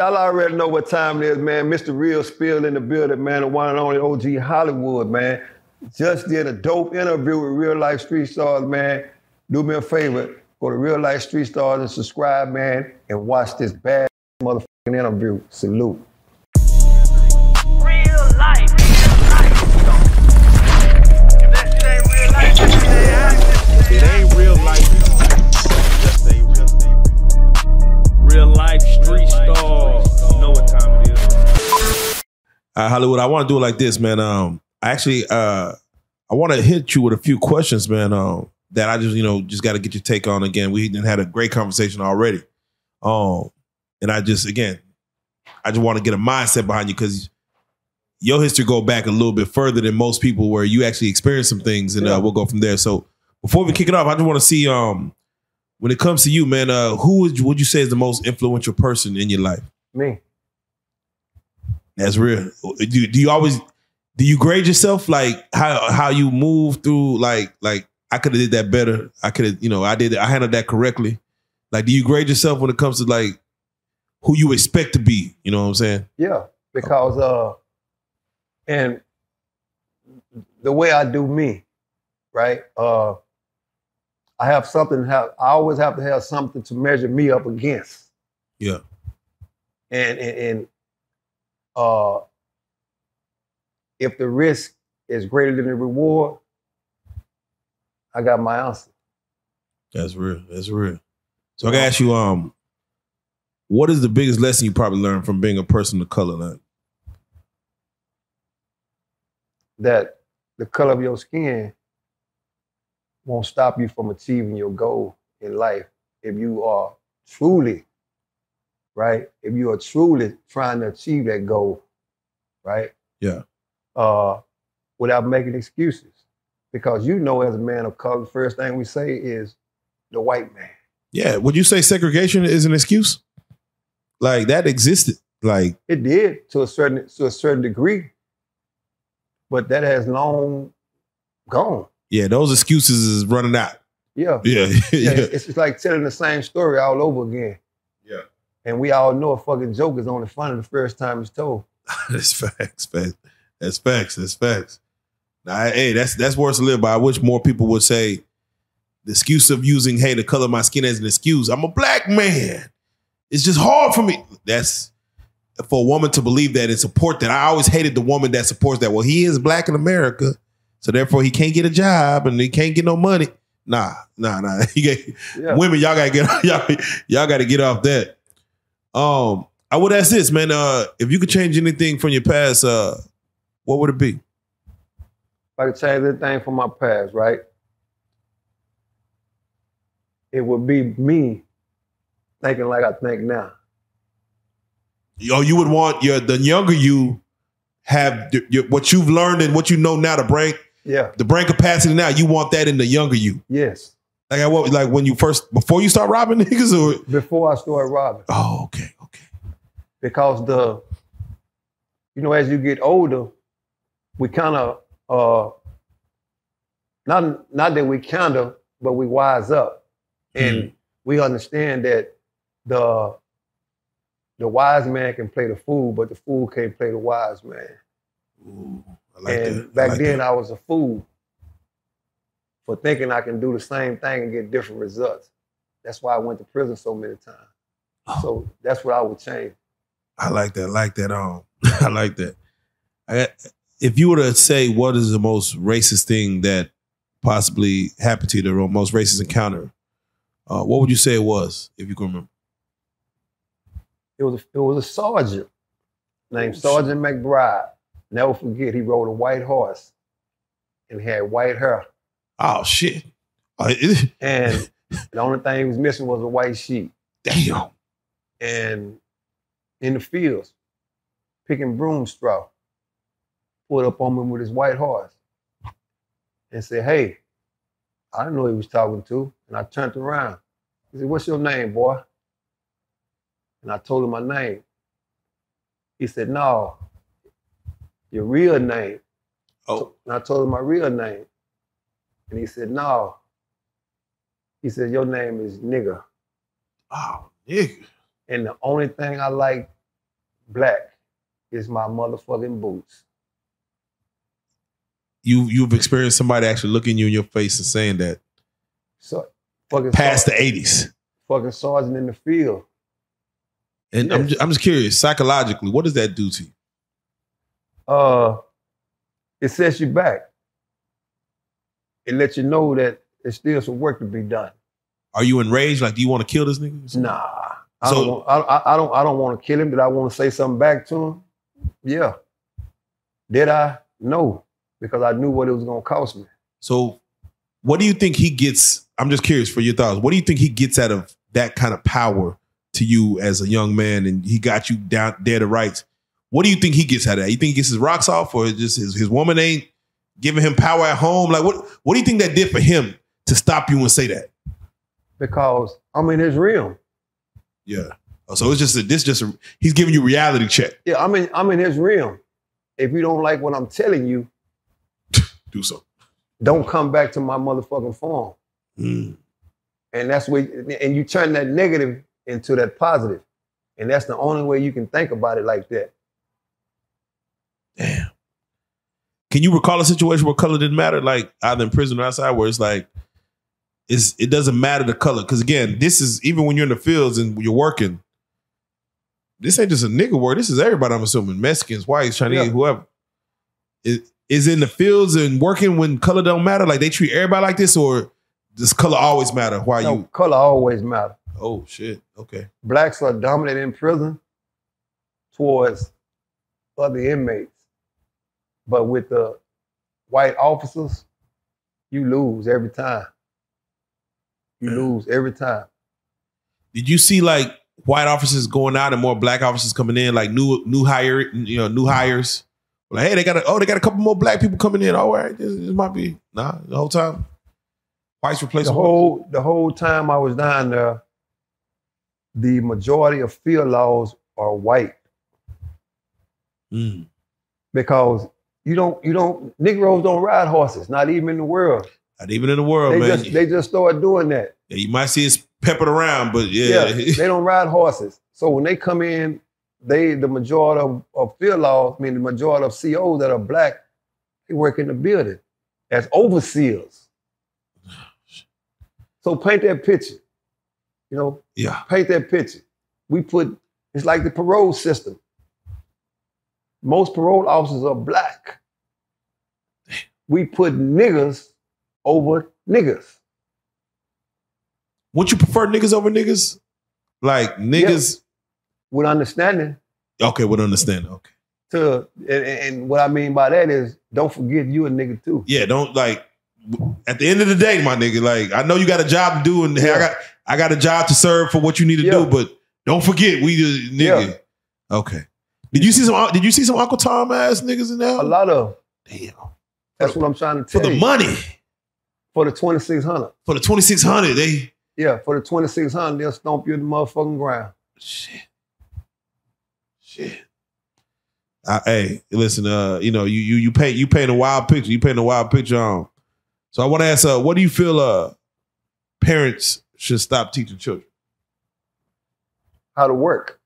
Y'all already know what time it is, man. Mr. Real Spill in the building, man. The one and only OG Hollywood, man. Just did a dope interview with RealLyfe Street Starz, man. Do me a favor. Go to RealLyfe Street Starz and subscribe, man, and watch this bad motherfucking interview. Salute. They ain't real life. Real life. If that shit ain't real life, that shit ain't acting. It ain't real life. Just say real, real life street stars. You know what time it is. uh, Hollywood, I want to do it like this, man. Um, I actually, uh, I want to hit you with a few questions, man. Um, that I just, you know, just got to get your take on. Again, we had a great conversation already. Um, and I just, again, I just want to get a mindset behind you because your history go back a little bit further than most people, where you actually experienced some things, and uh, we'll go from there. So before we kick it off, I just want to see, um, when it comes to you, man, uh, who would you, would you say is the most influential person in your life? Me. That's real. Do, do you always do you grade yourself like how how you move through like like I could have did that better. I could have you know I did I handled that correctly. Like do you grade yourself when it comes to like who you expect to be? You know what I'm saying? Yeah, because uh, and the way I do me, right? Uh, I have something. Have I always have to have something to measure me up against, Yeah. and and, and uh, if the risk is greater than the reward, I got my answer. That's real. That's real. So I gotta ask you, um, what is the biggest lesson you probably learned from being a person of color? Like, That the color of your skin won't stop you from achieving your goal in life if you are truly, right? If you are truly trying to achieve that goal, right? Yeah. Uh, without making excuses. Because you know, as a man of color, the first thing we say is the white man. yeah, would you say segregation is an excuse? Like that existed. Like, It did to a certain to a certain degree, but that has long gone. Yeah, those excuses is running out. Yeah. Yeah, yeah, it's it's like telling the same story all over again. Yeah. And we all know a fucking joke is only funny the first time it's told. That's facts, facts. That's facts. That's facts. Now, hey, that's that's words to live by. I wish more people would say the excuse of using hey the color of my skin as an excuse. I'm a black man. It's just hard for me. That's for a woman to believe that and support that. I always hated the woman that supports that. Well, he is black in America, so therefore he can't get a job and he can't get no money. Nah, nah, nah. Yeah. Women, y'all gotta get y'all, y'all gotta get off that. Um, I would ask this, man. Uh, if you could change anything from your past, uh, what would it be? If I could change anything from my past, right? It would be me thinking like I think now. Yo, you would want your the younger you have your, your- what you've learned and what you know now to brain Yeah. the brain capacity now. You want that in the younger you. Yes. Like I what like when you first before you start robbing niggas or Before I started robbing. oh okay okay because the you know as you get older we kind of uh not not that we kind of but we wise up and we understand that the the wise man can play the fool but the fool can't play the wise man Ooh, like and that. I back like then that. i was a fool for thinking i can do the same thing and get different results that's why i went to prison so many times Oh. so that's what i would change I like that. I like that. Um, I like that. I, if you were to say what is the most racist thing that possibly happened to you, the most racist encounter, uh, what would you say it was, if you can remember? It was a, it was a sergeant named Oh, Sergeant McBride. Never forget, he rode a white horse and had white hair. Oh shit! Uh, And the only thing he was missing was a white sheet. damn. And in the fields, picking broom straw, pulled up on me with his white horse and said, Hey, I didn't know he was talking to. And I turned around. He said, What's your name, boy? And I told him my name. He said, No, your real name. Oh, And I told him my real name. And he said, No. He said, Your name is nigger. oh, nigga. And the only thing I like black is my motherfucking boots. You you've experienced somebody actually looking you in your face and saying that So fucking past the eighties. fucking sergeant in the field. And I'm just, I'm just curious, psychologically, what does that do to you? Uh it sets you back. It lets you know that there's still some work to be done. Are you enraged? Like, do you want to kill this nigga? Nah. I So- don't want, I, I- I don't I don't want to kill him. Did I want to say something back to him? Yeah. Did I? No. Because I knew what it was gonna cost me. So, what do you think he gets? I'm just curious for your thoughts. What do you think he gets out of that kind of power to you as a young man, and he got you down there to rights? What do you think he gets out of that? You think he gets his rocks off, or just his, his woman ain't giving him power at home? Like, what what do you think that did for him to stop you and say that? Because I'm in his realm. Yeah. Oh, so it's just a, this just a, he's giving you reality check. Yeah, I'm in I'm in his realm. If you don't like what I'm telling you, Do so. don't come back to my motherfucking farm. Mm. And that's where and you turn that negative into that positive. And that's the only way you can think about it like that. Damn. Can you recall a situation where color didn't matter, like either in prison or outside, where it's like it's it doesn't matter the color? Because again, this is even when you're in the fields and you're working. This ain't just a nigga word. This is everybody. I'm assuming Mexicans, whites, Chinese, Yeah. whoever. Is is in the fields and working when color don't matter? Like they treat everybody like this, or does color always matter? Why No, you? color always matter. Oh shit. Okay. Blacks are dominant in prison towards other inmates. But with the white officers, you lose every time. You lose every time. Did you see like white officers going out and more black officers coming in, like new new hire, you know, new hires? Like, hey, they got a oh, they got a couple more black people coming in. All right, this, this might be nah the whole time. Whites the replacing whole the whole time I was down there, the majority of field laws are white Mm. because you don't you don't Negroes don't ride horses, not even in the world. Not even in the world, They man. just they just started doing that. yeah, you might see it's peppered around, but yeah, Yeah, they don't ride horses. So when they come in, they the majority of, of field laws, I mean the majority of COs that are black, they work in the building as overseers. So paint that picture. You know, yeah. paint that picture. We put it's like the parole system. Most parole officers are black. We put niggers over niggers. Would you prefer niggas over niggas? Like niggas? With understanding Okay, with understanding. Okay, to and, and what I mean by that is don't forget you a nigga too. yeah. Don't like. At the end of the day, my nigga, like I know you got a job to do, and hey, I got I got a job to serve for what you need to Yeah. do, but don't forget we the nigga. Okay. Did you see some? Did you see some Uncle Tom ass niggas in there? A lot of Damn. That's what I'm trying to tell For tell the you. money, For the 2600. for the twenty six hundred, they Yeah, for the 2600, they'll stomp you in the motherfucking ground. shit, shit. Uh, hey, listen. Uh, you know, you you you paint you paint a wild picture. You paint a wild picture on. So I want to ask, uh, what do you feel? Uh, parents should stop teaching children. How to work.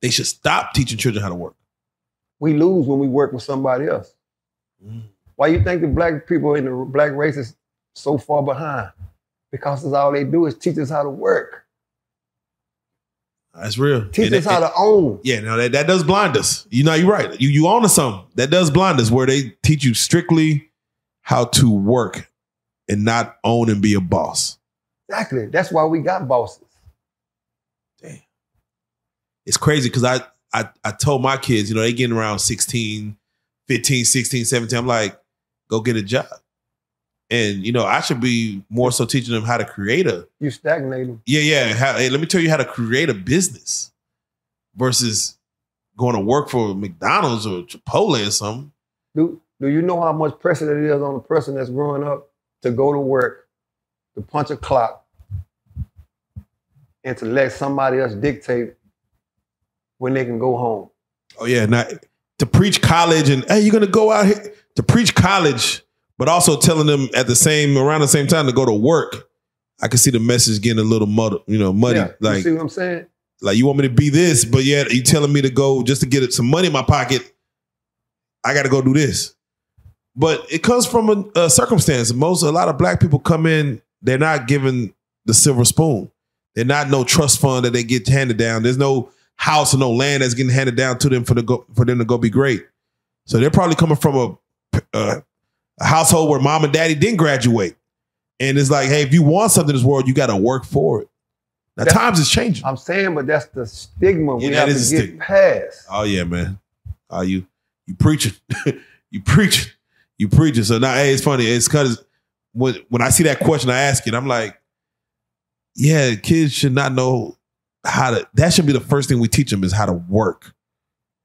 They should stop teaching children how to work. We lose when we work with somebody else. Mm. Why you think the black people in the black race is so far behind? Because all they do is teach us how to work. That's real. Teach And us it- how to own. Yeah, no, that, that does blind us. You know, you're right. You you own to something. That does blind us where they teach you strictly how to work and not own and be a boss. Exactly. That's why we got bosses. Damn. It's crazy because I, I I told my kids, you know, they getting around 16, 15, 16, 17. I'm like, go get a job. And you know, I should be more so teaching them how to create a You stagnating. yeah, yeah. How, hey, let me tell you how to create a business versus going to work for McDonald's or Chipotle or something. Do, do you know how much pressure it is on a person that's growing up to go to work, to punch a clock, and to let somebody else dictate when they can go home? Oh yeah, not to preach college and hey, you're gonna go out here to preach college, but also telling them at the same around the same time to go to work. I can see the message getting a little muddy, you know, muddy. Yeah, you like, see what I'm saying? Like you want me to be this, but yet you telling me to go just to get some money in my pocket. I got to go do this. But it comes from a, a circumstance. Most a lot of black people come in, they're not given the silver spoon. They're not no trust fund that they get handed down. There's no house or no land that's getting handed down to them for the go, for them to go be great. So they're probably coming from a, a, a household where mom and daddy didn't graduate, and it's like, hey, if you want something in this world, you got to work for it. Now That- times is changing. I'm saying, but that's the stigma we Yeah, have that to get stigma. past. Oh yeah, man. Oh you you preaching, you preaching, you preaching. So now, hey, it's funny. It's because when when I see that question, I ask it. I'm like, yeah, kids should not know how to. That should be the first thing we teach them is how to work.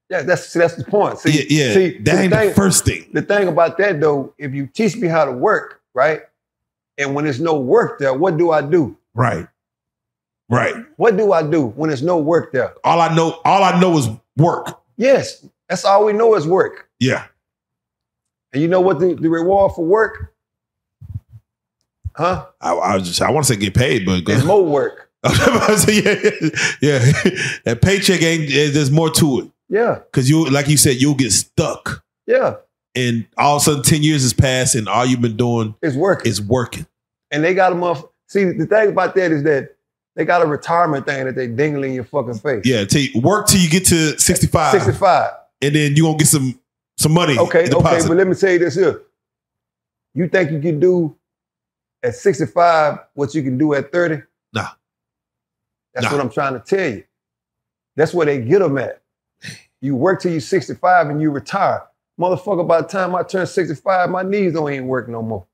Yeah, that's see, that's the point. See, yeah, yeah. see, that ain't the the thing, first thing. the thing about that though, if you teach me how to work, right, and when there's no work there, what do I do? Right, right. What do I do when there's no work there? All I know, all I know is work. Yes, that's all we know is work. Yeah, And you know what the, the reward for work? Huh? I, I was just I want to say get paid, but There's more work. Was yeah, yeah, that paycheck ain't. There's more to it Yeah, because you, like you said, you'll get stuck. yeah, and all of a sudden 10 years has passed and all you've been doing it's working. is working. and they got a month. See, the thing about that is that they got a retirement thing that they dingle in your fucking face. Yeah, till you, work till you get to 65, 65. and then you're gonna get some some money. Okay, okay, but let me tell you this here. You think you can do at 65 what you can do at 30? That's Nah. what I'm trying to tell you. That's where they get them at. You work till you're 65 and you retire. Motherfucker, by the time I turn 65, my knees don't even work no more.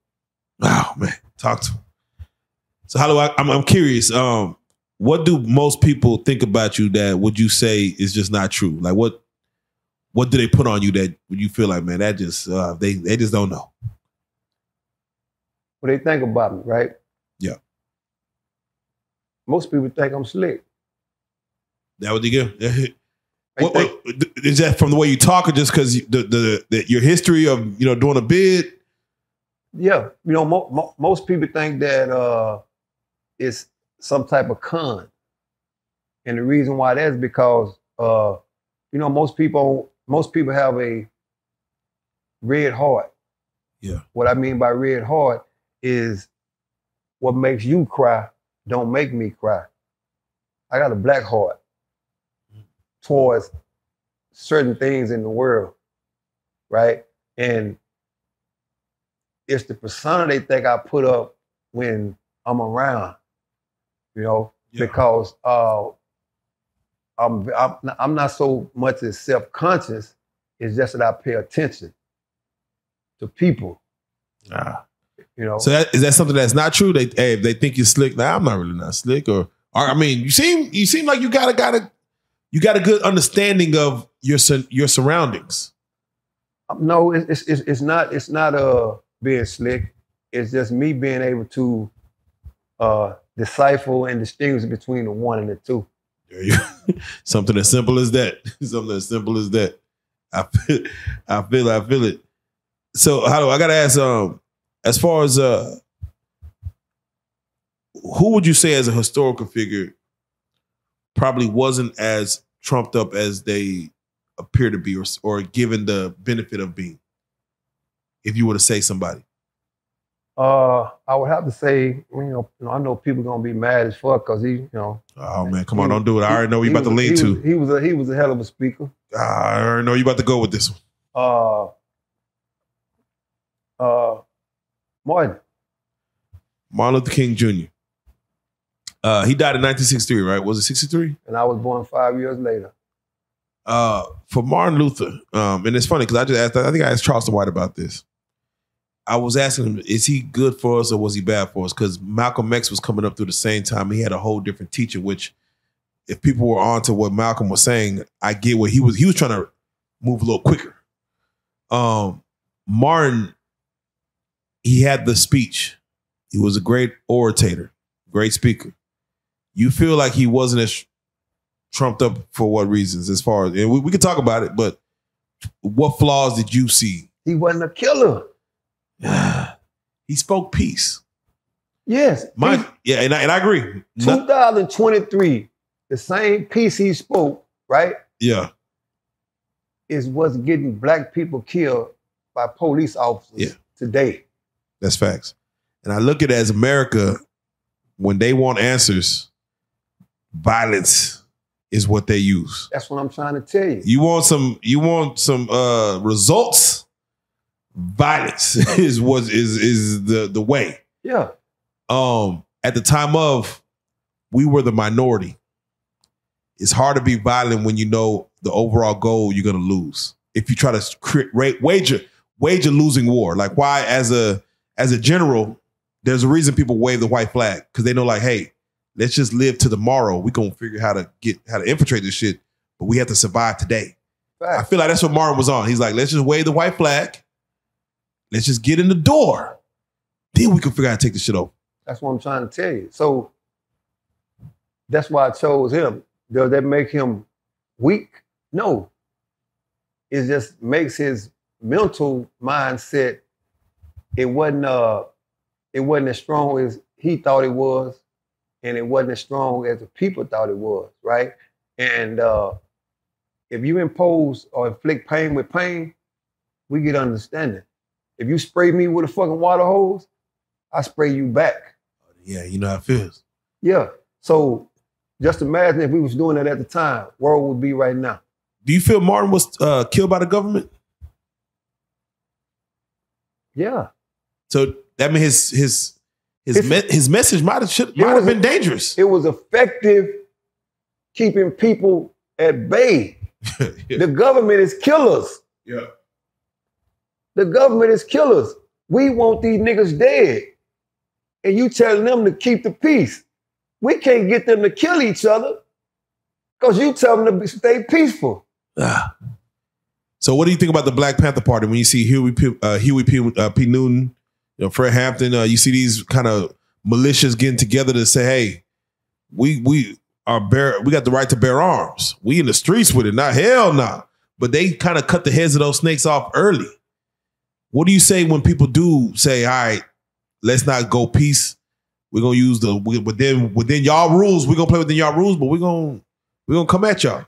Wow, man, talk to. 'em. So how do I? I'm, I'm curious. Um, what do most people think about you that would you say is just not true? Like what? What do they put on you that would you feel like, man, that just uh, they they just don't know. What they think about me, right? Most people think I'm slick. That they give? They What, think- what, is that from the way you talk, or just because the, the the your history of you know doing a bid? yeah, you know, mo- mo- most people think that uh, it's some type of con, and the reason why that's because uh, you know most people most people have a red heart. Yeah. What I mean by red heart is what makes you cry don't make me cry. I got a black heart towards certain things in the world, right? And it's the persona they think I put up when I'm around, you know, Yeah. because uh, I'm, I'm I'm not so much as self conscious. It's just that I pay attention to people, you know. So that, is that something that's not true? They hey, if they think you're slick. Nah, I'm not really not slick. Or, or I mean, you seem you seem like you got a got a you got a good understanding of your your surroundings. no, it's, it's it's not it's not uh being slick. It's just me being able to uh decipher and distinguish between the one and the two. There you something as simple as that. something as simple as that. I feel, I feel, I feel it. So how do I gotta ask? Um, as far as uh, who would you say as a historical figure probably wasn't as trumped up as they appear to be, or or given the benefit of being? If you were to say somebody, Uh, I would have to say, you know, you know, I know people gonna be mad as fuck because he, you know, oh man, come on, don't do it. I already know where you about to lean he to. Was, he was a he was a hell of a speaker. I already know you about to go with this one. Uh, uh, Martin. Martin Luther King Jr. Uh, he died in 1963, right? Was it 63? and I was born five years later. Uh, for Martin Luther, um, and it's funny because I just asked, I think I asked Charleston White about this. I was asking him, is he good for us or was he bad for us? Because Malcolm X was coming up through the same time. He had a whole different teaching, which if people were on to what Malcolm was saying, I get what he was, he was trying to move a little quicker. Um, Martin, he had the speech. He was a great orator, great speaker. You feel like he wasn't as trumped up for what reasons? As far as and we, we can talk about it, but what flaws did you see? He wasn't a killer. he spoke peace. Yes. My yeah, and I, and I agree. 2023, the same peace he spoke, right, Yeah. is what's getting black people killed by police officers Yeah. today. That's facts. And I look at it as America, when they want answers, violence is what they use. That's what I'm trying to tell you. You want some you want some uh results, violence is what is is the the way. Yeah. Um at the time of we were the minority. It's hard to be violent when you know the overall goal you're going to lose. If you try to cre- ra- wager wage a losing war. Like why as a as a general there's a reason people wave the white flag cuz they know like hey, let's just live to tomorrow. We're going to figure how to get how to infiltrate this shit, but we have to survive today. I feel like that's what Martin was on. He's like, let's just wave the white flag. Let's just get in the door. Then we can figure out how to take the shit over. That's what I'm trying to tell you. So that's why I chose him. Does that make him weak? No. It just makes his mental mindset. It wasn't uh it wasn't as strong as he thought it was, and it wasn't as strong as the people thought it was, right? And uh if you impose or inflict pain with pain, we get understanding. If you spray me with a fucking water hose, I spray you back. Yeah, you know how it feels. Yeah. So just imagine if we was doing that at the time, where would be right now. Do you feel Martin was uh, killed by the government? Yeah. So that means his his his It's- me- his message might have should, might have been dangerous. It was effective keeping people at bay. The government is killers. yeah. The government is killers. We want these niggas dead. And you telling them to keep the peace. We can't get them to kill each other because you tell them to be- stay peaceful. Ah. So what do you think about the Black Panther Party when you see Huey P, uh, Huey P, uh, P. Newton, you know, Fred Hampton? Uh, you see these kind of militias getting together to say, "Hey, we we are bear, we got the right to bear arms. We in the streets with it. Not hell, nah." But they kind of cut the heads of those snakes off early. What do you say when people do say, "All right, let's not go peace. We're gonna use the we- within within y'all rules. We're gonna play within y'all rules, but we're gonna we're gonna come at y'all."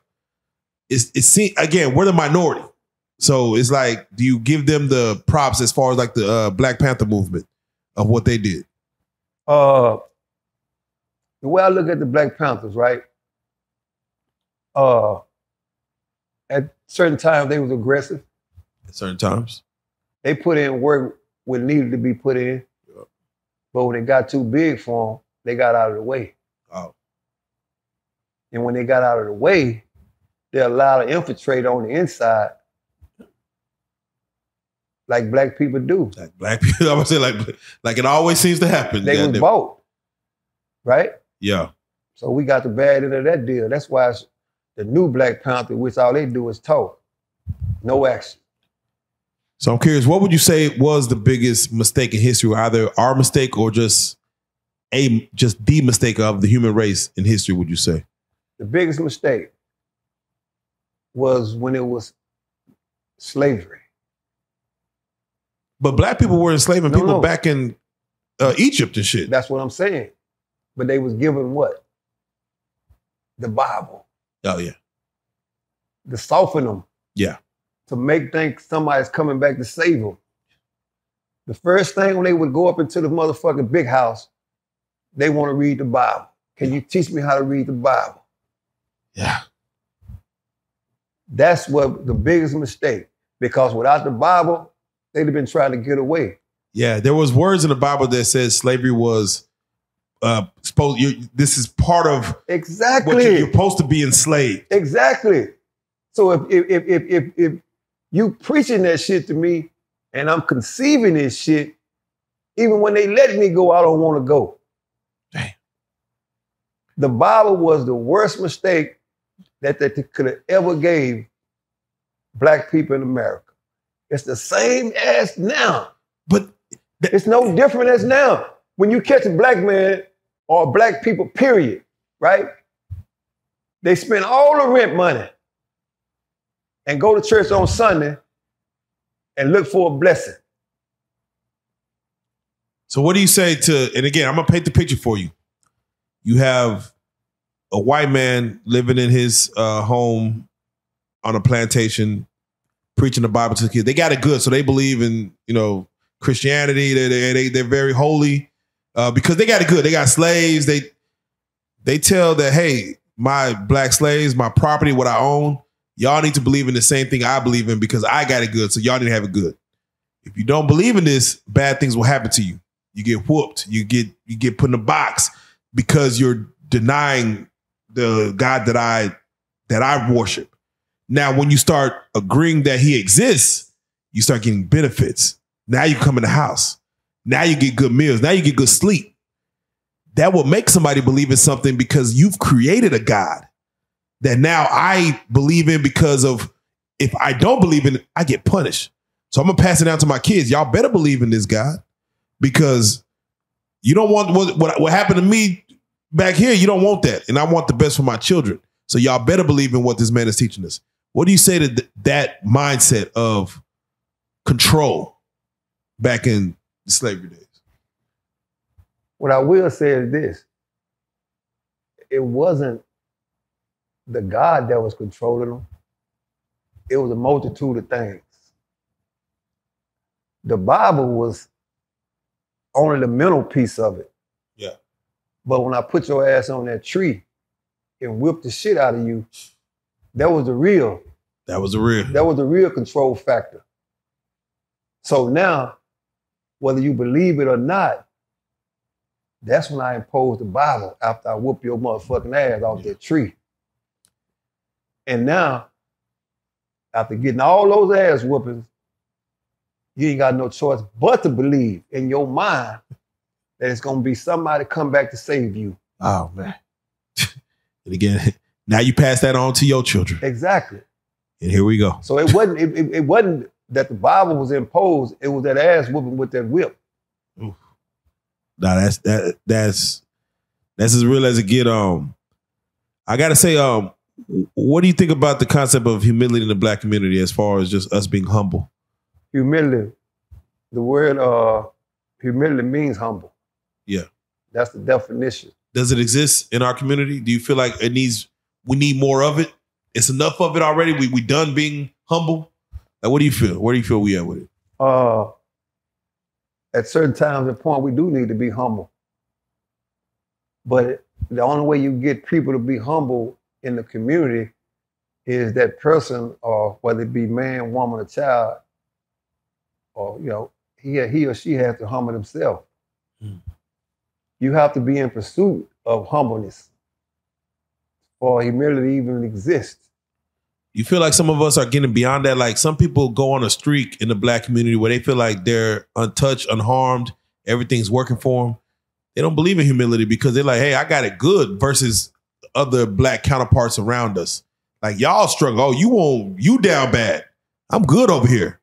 It's it's again, we're the minority. So it's like, do you give them the props as far as like the uh, Black Panther movement of what they did? uh the way I look at the Black Panthers, right? Uh at certain times they was aggressive. At certain times, They put in work what needed to be put in. But when it got too big for them, they got out of the way. Oh. And when they got out of the way, they allowed to infiltrate on the inside like black people do. like black people, I would say like like it always seems to happen. They was Goddamn. bought. Right? yeah, So we got the bad end of that deal. That's why it's the new Black Panther, which all they do is talk, no action. So I'm curious, what would you say was the biggest mistake in history, either our mistake or just a just the mistake of the human race in history? Would you say? The biggest mistake was when it was slavery. But black people were enslaving No, people no. back in uh, Egypt and shit. That's what I'm saying. But they was given what? The Bible oh yeah, to soften them. Yeah. To make think somebody's coming back to save them. The first thing when they would go up into the motherfucking big house, they want to read the Bible. Can you teach me how to read the Bible? yeah. That's what the biggest mistake. Because without the Bible, they'd have been trying to get away. Yeah, there was words in the Bible that says slavery was uh supposed. You, this is part of what Exactly. you, you're supposed to be enslaved. Exactly. So if if if if if, if you preaching that shit to me and I'm conceiving this shit, even when they let me go, I don't want to go. Damn. The Bible was the worst mistake that they could have ever gave black people in America. It's the same as now. But It's no different as now. When you catch a black man or black people, period, right? They spend all the rent money and go to church on Sunday and look for a blessing. so, what do you say to? And again, I'm gonna paint the picture for you. You have a white man living in his uh, home on a plantation, preaching the Bible to the kids. They got it good, so they believe in you know Christianity. They they, they they're very holy uh, because they got it good. They got slaves. They they tell that hey, my black slaves, my property, what I own, y'all need to believe in the same thing I believe in because I got it good. So y'all need to have it good. If you don't believe in this, bad things will happen to you. You get whooped. You get you get put in a box because you're denying the God that I that I worship. Now, when you start agreeing that He exists, you start getting benefits. Now you come in the house. Now you get good meals. Now you get good sleep. That will make somebody believe in something because you've created a God that now I believe in because of if I don't believe in it, I get punished. So I'm gonna pass it down to my kids. Y'all better believe in this God because you don't want what, what what happened to me back here. You don't want that, and I want the best for my children. So y'all better believe in what this man is teaching us. What do you say to th- that mindset of control back in the slavery days? What I will say is this it wasn't the God that was controlling them, it was a multitude of things. The Bible was only the mental piece of it. Yeah. But when I put your ass on that tree and whipped the shit out of you, that was the real That was a real. that was the real control factor. So now, whether you believe it or not, that's when I imposed the Bible after I whoop your motherfucking ass off that tree. And now, after getting all those ass whoopings, you ain't got no choice but to believe in your mind that it's gonna be somebody come back to save you. Oh man. and again, now you pass that on to your children, Exactly. And here we go. So it wasn't it, it, it wasn't that the Bible was imposed, it was that ass whooping with that whip. Now that's that that's that's as real as it get. Um, I gotta say, um, what do you think about the concept of humility in the black community as far as just us being humble? humility. The word uh, humility means humble. Yeah. That's the definition. Does it exist in our community? Do you feel like it needs we need more of it? It's enough of it already. We we done being humble. Like, what do you feel? Where do you feel we at with it? Uh, at certain times and point, we do need to be humble. But the only way you get people to be humble in the community is that person, or whether it be man, woman, or child, or you know, he he or she has to humble themselves. Hmm. You have to be in pursuit of humbleness for humility even exist. You feel like some of us are getting beyond that. Like some people go on a streak in the black community where they feel like they're untouched, unharmed, everything's working for them. They don't believe in humility because they're like, hey, I got it good versus other black counterparts around us. Like y'all struggle. Oh, you won't, you down bad. I'm good over here.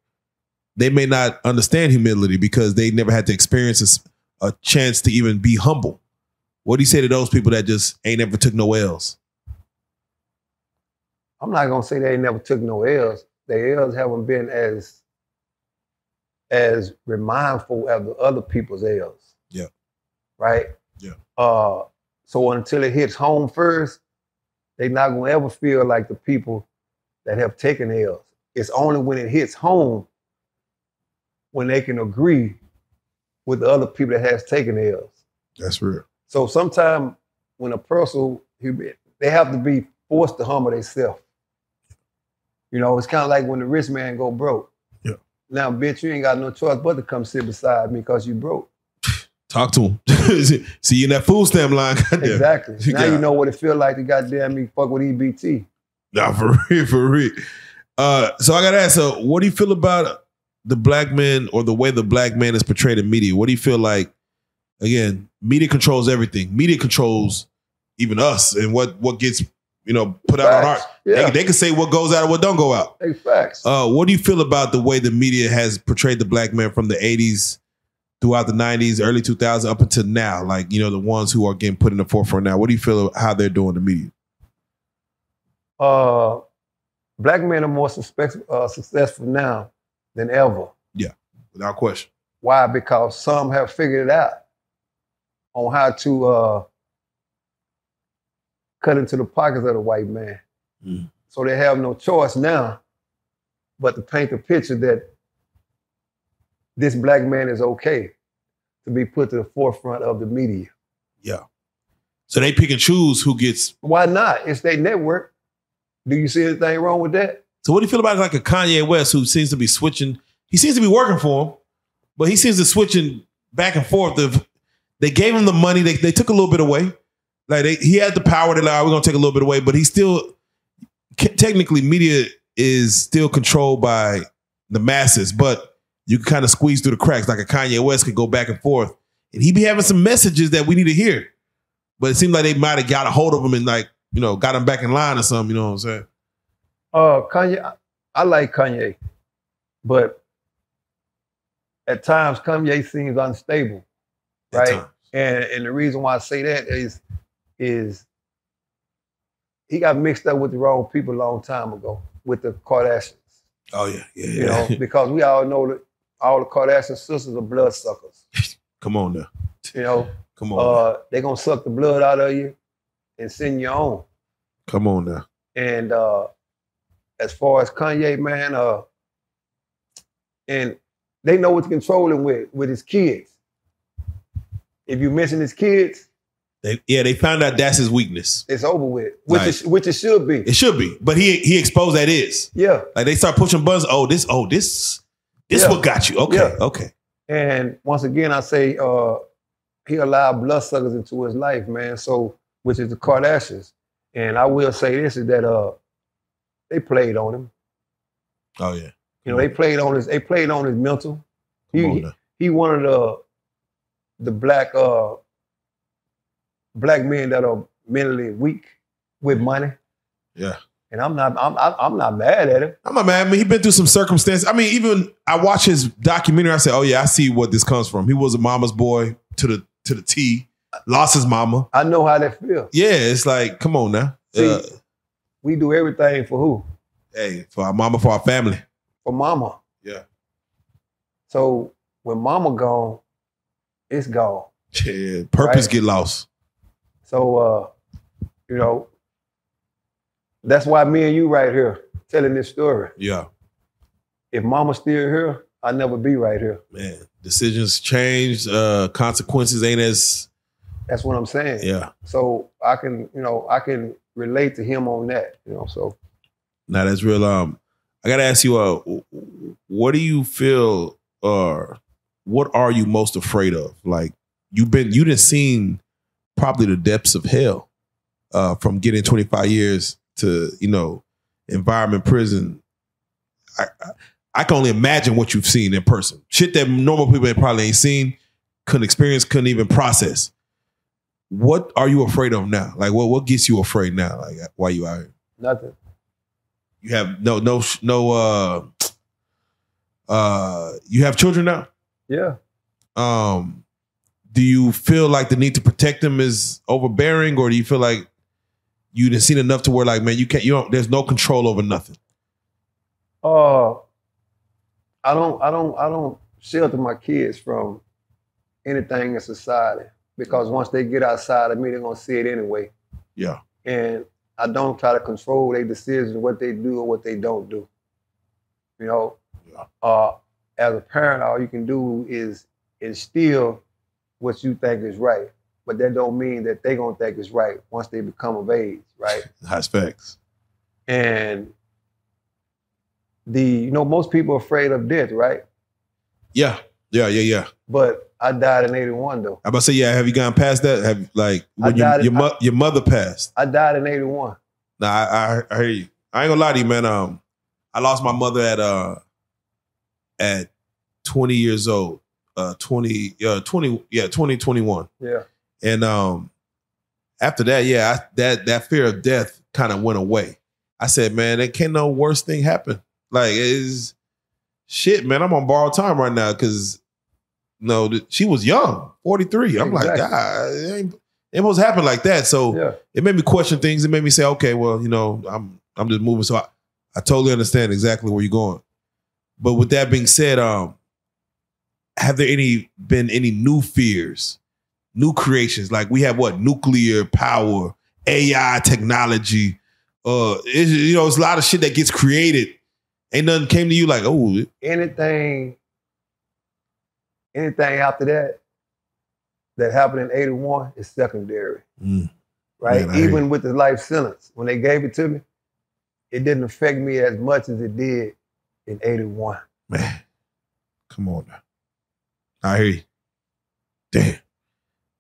They may not understand humility because they never had to experience a chance to even be humble. What do you say to those people that just ain't ever took no L's? I'm not gonna say they never took no L's. The L's haven't been as as remindful of the other people's L's. Yeah. Right? Yeah. Uh so until it hits home first, they're not gonna ever feel like the people that have taken L's. It's only when it hits home when they can agree with the other people that has taken L's. That's real. So sometimes when a person they have to be forced to humble themselves. You know, it's kind of like when the rich man go broke. Yeah. Now, bitch, you ain't got no choice but to come sit beside me because you broke. Talk to him. See you in that food stamp line. Goddamn. Exactly. You now you know what it feel like to goddamn me fuck with EBT. Nah, for real, for real. Uh, so I gotta ask, so what do you feel about the black man or the way the black man is portrayed in media? What do you feel like? Again, media controls everything. Media controls even us and what what gets you know put out on art. Yeah. They, they can say what goes out and what don't go out. Hey, facts. Uh, what do you feel about the way the media has portrayed the black man from the '80s throughout the '90s, early 2000s, up until now? Like you know the ones who are getting put in the forefront now. What do you feel about how they're doing the media? uh, black men are more suspect, uh, successful now than ever. Yeah, without question. Why? Because some have figured it out on how to uh, cut into the pockets of the white man. Mm. So they have no choice now but to paint the picture that this black man is okay to be put to the forefront of the media. Yeah. So they pick and choose who gets. Why not? It's their network. Do you see anything wrong with that? So what do you feel about like a Kanye West who seems to be switching? He seems to be working for him, but he seems to switching back and forth. Of they gave him the money, they they took a little bit away. Like they, he had the power to like, we're gonna take a little bit away, but he still technically media is still controlled by the masses, but you can kind of squeeze through the cracks. Like a Kanye West could go back and forth, and he be having some messages that we need to hear. But it seemed like they might have got a hold of him and like you know got him back in line or something. You know what I'm saying? Uh, Kanye, I, I like Kanye, but at times Kanye seems unstable, right? And and the reason why I say that is is he got mixed up with the wrong people a long time ago with the Kardashians. Oh yeah, yeah, You yeah. know, because we all know that all the Kardashian sisters are bloodsuckers. Come on now, You know, come on, uh, they're gonna suck the blood out of you and send you on. come on now. And uh, as far as Kanye, man, uh, and they know what to control him with with his kids. If you mention his kids, They, yeah, they found out that's his weakness. it's over with, which Right. it, which it should be. It should be, but he he exposed that is Yeah, like they start pushing buttons. Oh, this, oh this, this Yeah. what got you? Okay, Yeah. okay. and once again, I say uh, he allowed bloodsuckers into his life, man. So, which is the Kardashians. And I will say this is that uh, they played on him. Oh yeah, You know, they played on his. They played on his mental. He- on he one of the the black uh black men that are mentally weak with money. Yeah. And I'm not I'm I'm not mad at him. I'm not mad. I mean, he been through some circumstances. I mean, even I watch his documentary. I say, oh yeah, I see what this comes from. He was a mama's boy to the to the T. Lost his mama. I know how that feels. Yeah, it's like, come on now. See- Uh, We do everything for who? hey, for our mama, for our family. For mama. Yeah. So when mama gone, it's gone. Yeah, purpose Right. get lost. So uh, you know, that's why me and you right here telling this story. Yeah, If mama's still here, I'd never be right here. man. Decisions change. Uh, consequences ain't as That's what I'm saying. yeah. So I can, you know, I can relate to him on that, you know. So Now that's real. Um, I gotta ask you, uh, what do you feel, or what are you most afraid of? Like you've been, you didn't seen probably the depths of hell, uh, from getting 25 years to you know, environment prison. I, I I can only imagine what you've seen in person. Shit that normal people probably ain't seen, couldn't experience, couldn't even process. What are you afraid of now? Like what what gets you afraid now? Like why you out here? nothing. You have no no no uh uh you have children now? Yeah. Um do you feel like the need to protect them is overbearing or do you feel like you done seen enough to where like man you can't you don't there's no control over nothing. Uh I don't I don't I don't shelter my kids from anything in society because once they get outside of me, they're gonna see it anyway. Yeah. And I don't try to control their decisions, what they do or what they don't do. You know, Yeah. uh, as a parent, all you can do is instill what you think is right. But that don't mean that they gonna think it's right once they become of age, right? That's facts. And the you know most people are afraid of death, right? Yeah. Yeah, yeah, yeah. But I died in '81 though. I'm about to say, yeah, have you gone past that? Have like when your your, mo- your mother passed? I died in '81. Nah, I, I I hear you. I ain't gonna lie to you, man. Um, I lost my mother at uh at 20 years old. Uh 20, uh 20, yeah, 2021 Yeah. And um after that, yeah, I, that that fear of death kind of went away. I said, man, it can't no worse thing happen. Like is shit, man. I'm on borrowed time right now because no, th- she was young, 43. I'm like, God, it ain't, it happen like that. So Yeah. it made me question things. It made me say, okay, well, you know, I'm I'm just moving. So I, I totally understand exactly where you're going. But with that being said, um, have there any been any new fears, new creations? Like we have what nuclear power, AI technology. Uh, you know, it's a lot of shit that gets created. Ain't nothing came to you like, oh, anything, anything after that that happened in 81 is secondary. mm, right? Man, Even with the life sentence, when they gave it to me, it didn't affect me as much as it did in 81. man, come on now. I hear you. Damn,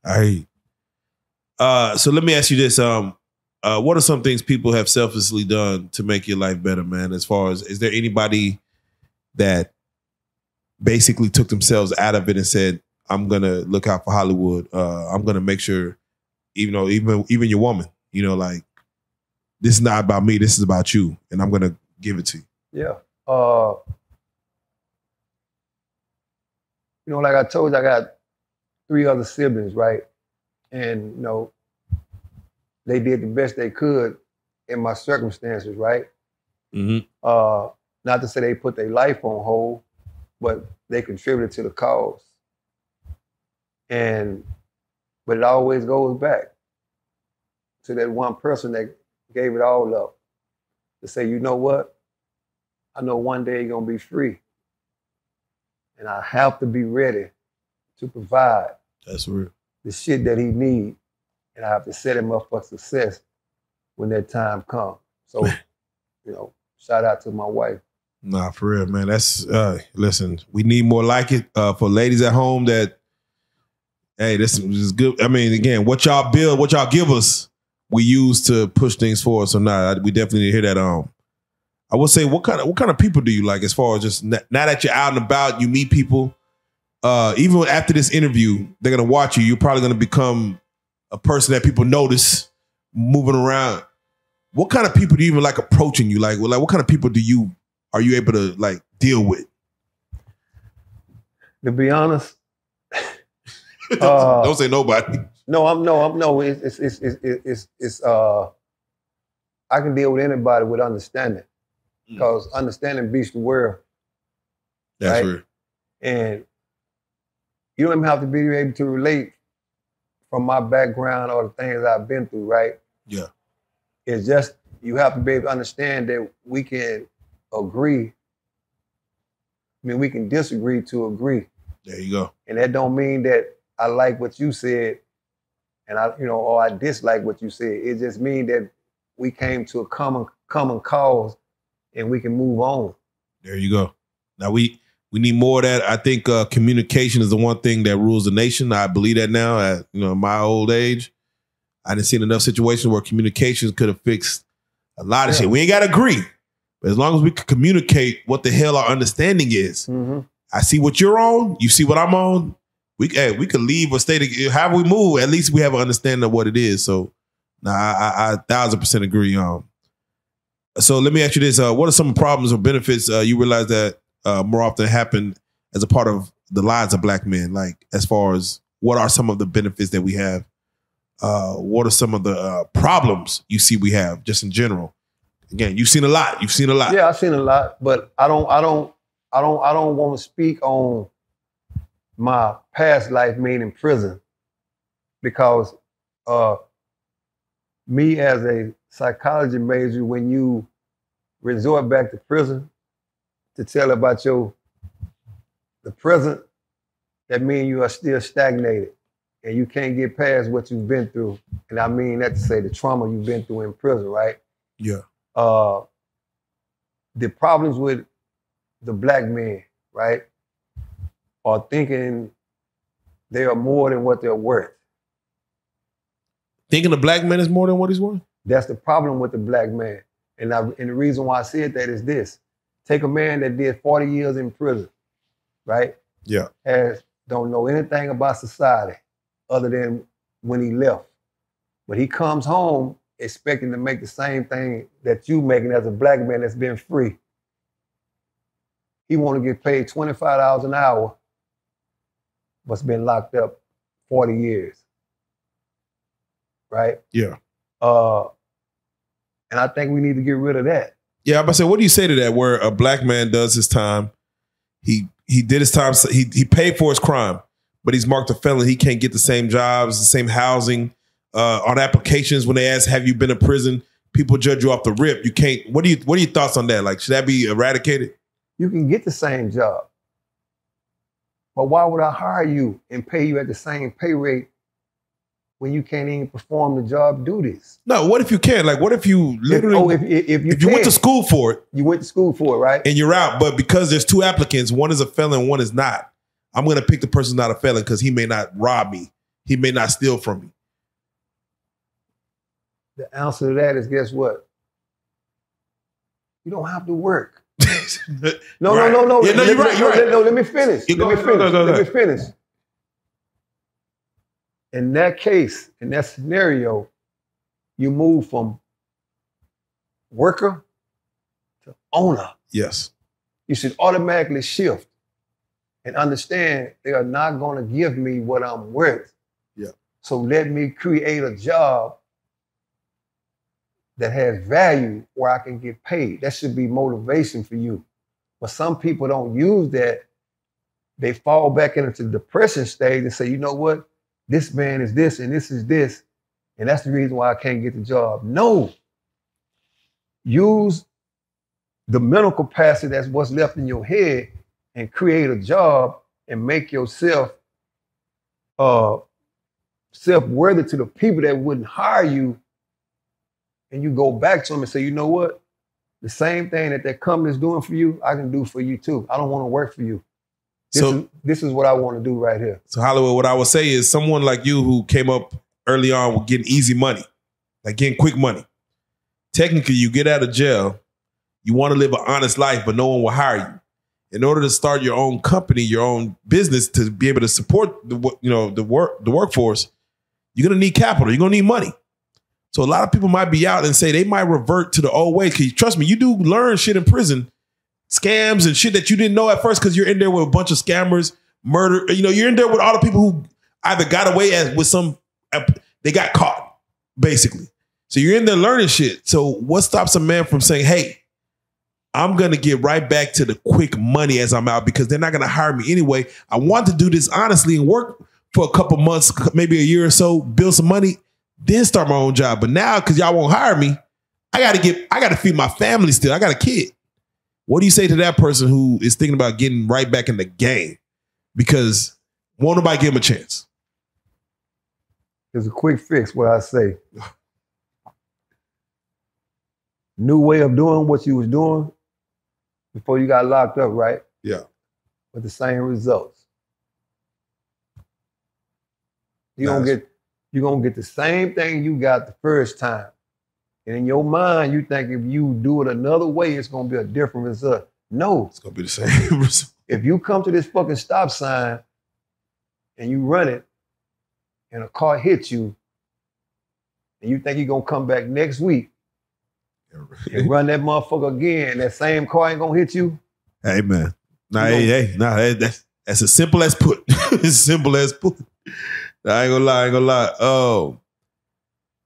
I hear you. Uh, so let me ask you this: um, uh, what are some things people have selflessly done to make your life better, man? As far as is there anybody that basically took themselves out of it and said, "I'm gonna look out for Hollywood. Uh, I'm gonna make sure, even though even even your woman, you know, like this is not about me. This is about you, and I'm gonna give it to you." Yeah. Uh, you know, like I told you, I got three other siblings, right? And, you know, they did the best they could in my circumstances, right? Mm-hmm. Uh, not to say they put their life on hold, but they contributed to the cause. And but it always goes back to that one person that gave it all up to say, you know what? I know one day you're gonna be free. And I have to be ready to provide That's real. the shit that he need. And I have to set him up for success when that time comes. So, you know, shout out to my wife. Nah, for real, man. That's uh listen, we need more like it. Uh for ladies at home that hey, this is good. I mean, again, what y'all build, what y'all give us, we use to push things forward. So nah, we definitely need to hear that. Um I would say what kind of what kind of people do you like as far as just now that you're out and about, you meet people. Uh even after this interview, they're gonna watch you. You're probably gonna become a person that people notice moving around. What kind of people do you even like approaching you? Like, well, like what kind of people do you are you able to like deal with? To be honest, don't, Uh, don't say nobody. no, I'm no, I'm no, it's it's it's it's it's, it's uh I can deal with anybody with understanding. Mm. Because understanding beats the world. That's right. real. And you don't even have to be able to relate from my background or the things I've been through, right? Yeah. It's just you have to be able to understand that we can agree. I mean, we can disagree to agree. There you go. And that don't mean that I like what you said and I, you know, or I dislike what you said. It just means that we came to a common common cause and we can move on. There you go. Now we we need more of that. I think uh, communication is the one thing that rules the nation. I believe that now. At you know my old age, I didn't seen enough situations where communications could have fixed a lot of Yeah. shit. We ain't got to agree, but as long as we can communicate what the hell our understanding is, Mm-hmm. I see what you're on. You see what I'm on. We hey, we could leave or stay. To, however we move, at least we have an understanding of what it is. So, nah, I thousand percent agree. Um, so let me ask you this: uh, What are some problems or benefits uh, you realize that uh, more often happen as a part of the lives of black men? Like, as far as what are some of the benefits that we have? Uh, what are some of the uh, problems you see we have, just in general? Again, you've seen a lot. You've seen a lot. Yeah, I've seen a lot, but I don't, I don't, I don't, I don't want to speak on my past life, being in prison, because uh, me as a psychology major, when you resort back to prison to tell about your the present, that means you are still stagnated and you can't get past what you've been through. And I mean that to say the trauma you've been through in prison, right? Yeah. uh, the problems with the black men, right, are thinking they are more than what they're worth. Thinking the black man is more than what he's worth. That's the problem with the black man. And, I, and the reason why I said that is this. Take a man that did 40 years in prison, right? Yeah. Has don't know anything about society other than when he left. But he comes home expecting to make the same thing that you making as a black man that's been free. He want to get paid $25 an hour, but's been locked up 40 years. Right? Yeah. Uh, and I think we need to get rid of that. Yeah, I'm about to say, what do you say to that? Where a black man does his time, he he did his time, he he paid for his crime, but he's marked a felon. He can't get the same jobs, the same housing, uh, on applications when they ask, "Have you been in prison?" People judge you off the rip. You can't. What do you? What are your thoughts on that? Like, should that be eradicated? You can get the same job. But why would I hire you and pay you at the same pay rate when you can't even perform the job duties? No. What if you can? Like, what if you oh, literally? oh, if, if, if you, if you went to school for it you went to school for it, right? and you're out, but because there's two applicants, one is a felon, one is not. I'm gonna pick the person not a felon because he may not rob me. He may not steal from me. The answer to that is guess what? You don't have to work. No, Right. no, no, no. Yeah, no, you're right, you're right. let- No, let me finish. Let me finish. let me finish. In that case, in that scenario, you move from worker to owner. Yes. You should automatically shift and understand they are not going to give me what I'm worth. Yeah. So let me create a job that has value where I can get paid. That should be motivation for you. But some people don't use that. They fall back into the depression stage and say, you know what? This man is this and this is this. And that's the reason why I can't get the job. No. Use the mental capacity that's what's left in your head and create a job and make yourself uh self-worthy to the people that wouldn't hire you and you go back to them and say you know what the same thing that that company's doing for you i can do for you too i don't want to work for you this, So- is, this is what i want to do right here So Hollywood, what I would say is someone like you who came up early on with getting easy money, like getting quick money. Technically, you get out of jail, you want to live an honest life, but no one will hire you. In order to start your own company, your own business, to be able to support the you know the work the workforce, you're gonna need capital. You're gonna need money. So a lot of people might be out and say they might revert to the old way. Cause trust me, you do learn shit in prison, scams and shit that you didn't know at first because you're in there with a bunch of scammers, murder. You know, you're in there with all the people who either got away as with some, they got caught, basically. So you're in there learning shit. So what stops a man from saying, "Hey, I'm gonna get right back to the quick money as I'm out because they're not gonna hire me anyway. I want to do this honestly and work for a couple months, maybe a year or so, build some money, then start my own job. But now, because y'all won't hire me, I gotta get, I gotta feed my family still. I got a kid. What do you say to that person who is thinking about getting right back in the game because won't nobody give him a chance? It's a quick fix, what I say. New way of doing what you was doing before you got locked up, right? Yeah. With the same results. You gonna get you're gonna get the same thing you got the first time. And in your mind, you think if you do it another way, it's gonna be a different result. No, It's gonna be the same. result. if you come to this fucking stop sign and you run it and a car hits you and you think you're gonna come back next week and run that motherfucker again that same car ain't gonna hit you, Hey man, nah, You hey, hey, nah, that, that's that's as simple as put. as simple as put. I ain't gonna lie, I ain't gonna lie. Oh,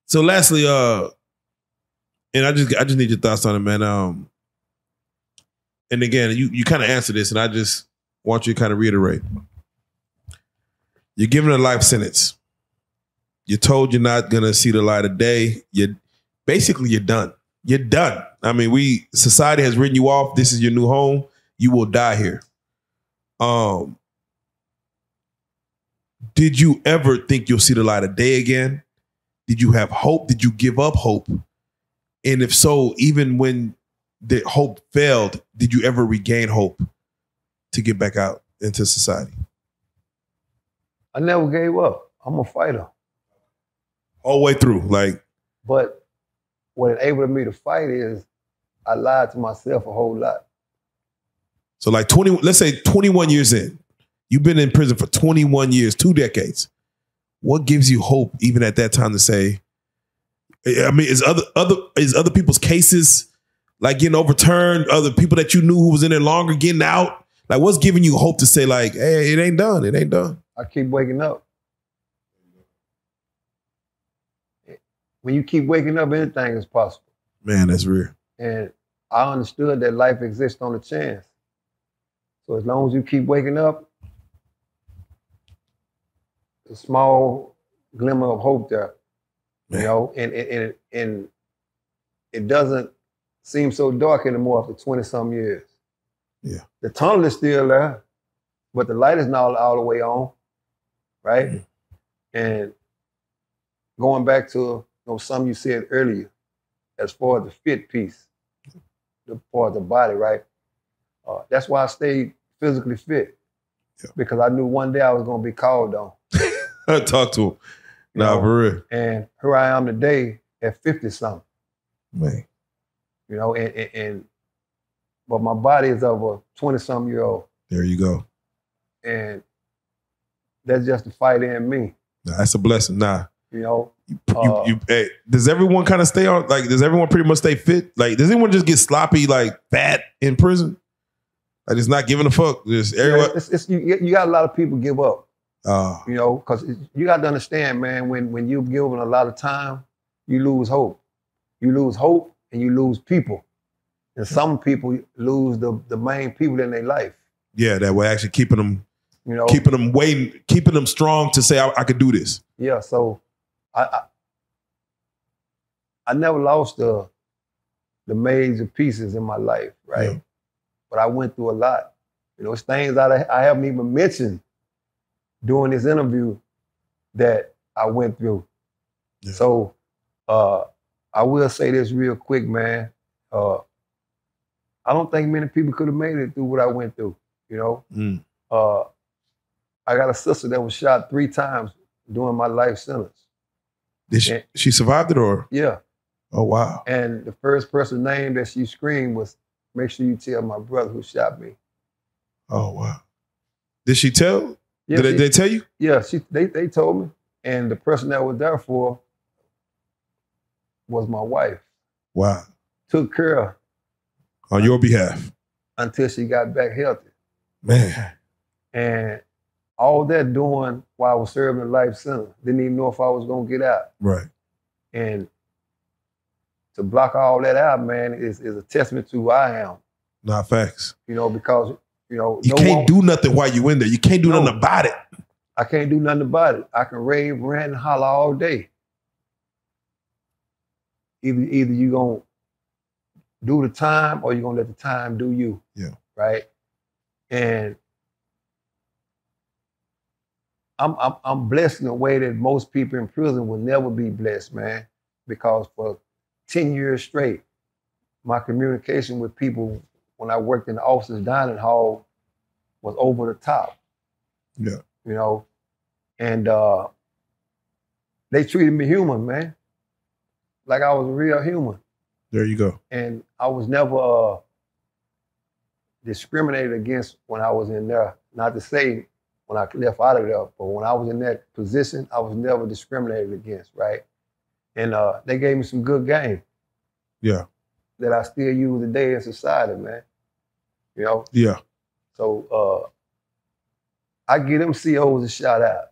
so lastly, uh, and I just I just need your thoughts on it, man. Um, and again, you you kind of answered this, and I just want you to kind of reiterate. You're given a life sentence. You're told you're not gonna see the light of day. You basically you're done. You're done. I mean, we society has written you off. This is your new home. You will die here. Um, did you ever think you'll see the light of day again? Did you have hope? Did you give up hope? And if so, even when the hope failed, did you ever regain hope to get back out into society? I never gave up. I'm a fighter. All the way through, like But what enabled me to fight is I lied to myself a whole lot. so, like twenty. Let's say twenty-one years in, you've been in prison for twenty-one years, two decades. What gives you hope, even at that time, to say? I mean, is other other is other people's cases like getting overturned? Other people that you knew who was in there longer getting out? Like, what's giving you hope to say, like, hey, it ain't done, it ain't done? I keep waking up. When you keep waking up, anything is possible. Man, that's real. And I understood that life exists on a chance. So as long as you keep waking up, a small glimmer of hope there. You know, and and and, it doesn't seem so dark anymore after 20 some years. Yeah. The tunnel is still there, but the light is not all the way on. Right? Mhm. And going back to you know something you said earlier, as far as the fit piece, the part of the body, right? Uh, that's why I stayed physically fit. Yeah. Because I knew one day I was gonna be called on. Talk to him. You Nah, know? for real. And here I am today at 50 something, Man. you know, and, and, and but my body is of a 20 something year old. There you go. And that's just the fight in me, Nah, that's a blessing. Nah. you know. You, Uh, you, hey, does everyone kind of stay on? Like, does everyone pretty much stay fit? Like, does anyone just get sloppy, like fat in prison? Like, just not giving a fuck. Just everyone. It's, it's, you, you got a lot of people give up, Uh, you know, because you got to understand, man, when, when you're given a lot of time, you lose hope. You lose hope and you lose people. And some people lose the, the main people in their life, yeah, that way actually keeping them, you know. keeping them waiting, keeping them strong to say I, I could do this. yeah so I, I i never lost the the major pieces in my life right Yeah. but i went through a lot you know it's things I, I haven't even mentioned during this interview that i went through Yeah. so uh i will say this real quick man uh i don't think many people could have made it through what i went through you know Mm. uh, I got a sister that was shot three times during my life sentence. Did she, Yeah. she survived it or? Yeah. Oh wow. And the first person name that she screamed was, make sure you tell my brother who shot me. Oh wow. Did she tell? Yeah, did they, she, they tell you? yeah she, they, they told me. And the person that was there for was my wife. Wow. Took care of On your behalf, until she got back healthy. man. And all that doing while I was serving a life sentence. Didn't even know if I was going to get out. Right. And to block all that out, man, is, is a testament to who I am. Not facts. You know, because you know, You no can't one- do nothing while you in there. You can't do No. nothing about it. I can't do nothing about it. I can rave, rant, and holler all day. Either either you gonna do the time or you're gonna let the time do you. Yeah. Right. And I'm I'm I'm blessed in a way that most people in prison will never be blessed, man. Because for 10 years straight, my communication with people when I worked in the officers dining hall was over the top. Yeah. You know, and uh, they treated me human, man. Like I was a real human. There you go. And I was never uh, discriminated against when I was in there. Not to say when I left out of there, but when I was in that position, I was never discriminated against, right? And uh, they gave me some good game Yeah. That I still use today in society, man. You know, Yeah. so uh, I give them COs a shout out.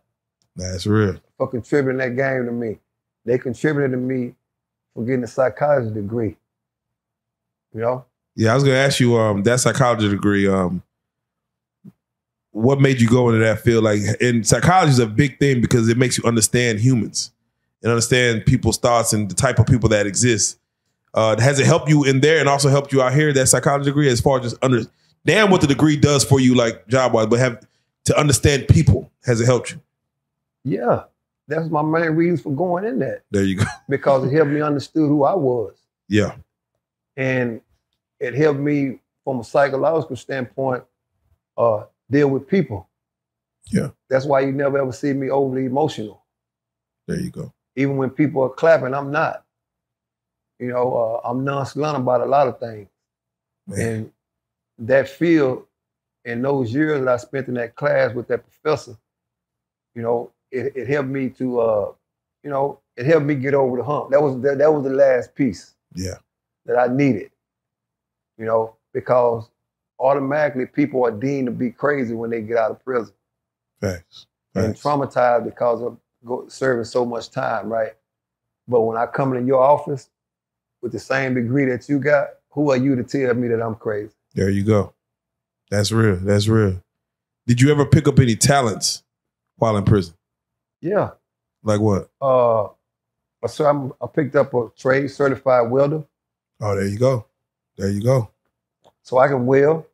That's real. for contributing that game to me. They contributed to me for getting a psychology degree. You know? Yeah, I was gonna ask you um that psychology degree, um what made you go into that field? Like and psychology is a big thing because it makes you understand humans and understand people's thoughts and the type of people that exist. Uh, has it helped you in there and also helped you out here, that psychology degree, as far as just understand what the degree does for you, like job wise, but have to understand people? Has it helped you? Yeah. That's my main reason for going in that There you go. because it helped me understood who I was. Yeah. And it helped me from a psychological standpoint uh, deal with people. Yeah. That's why you never ever see me overly emotional. There you go. Even when people are clapping, I'm not. You know, uh, I'm nonchalant about a lot of things. Man. And that field in those years that I spent in that class with that professor, you know, it, it helped me to, uh, you know, it helped me get over the hump. That was that, that was the last piece Yeah. that I needed, you know, because automatically people are deemed to be crazy when they get out of prison Facts. and traumatized because of serving so much time, right? But when I come into your office with the same degree that you got, who are you to tell me that I'm crazy? There you go. That's real. That's real. Did you ever pick up any talents while in prison? Yeah. Like what? uh, so I'm, I picked up a trade certified welder, Oh, there you go. There you go. so I can weld.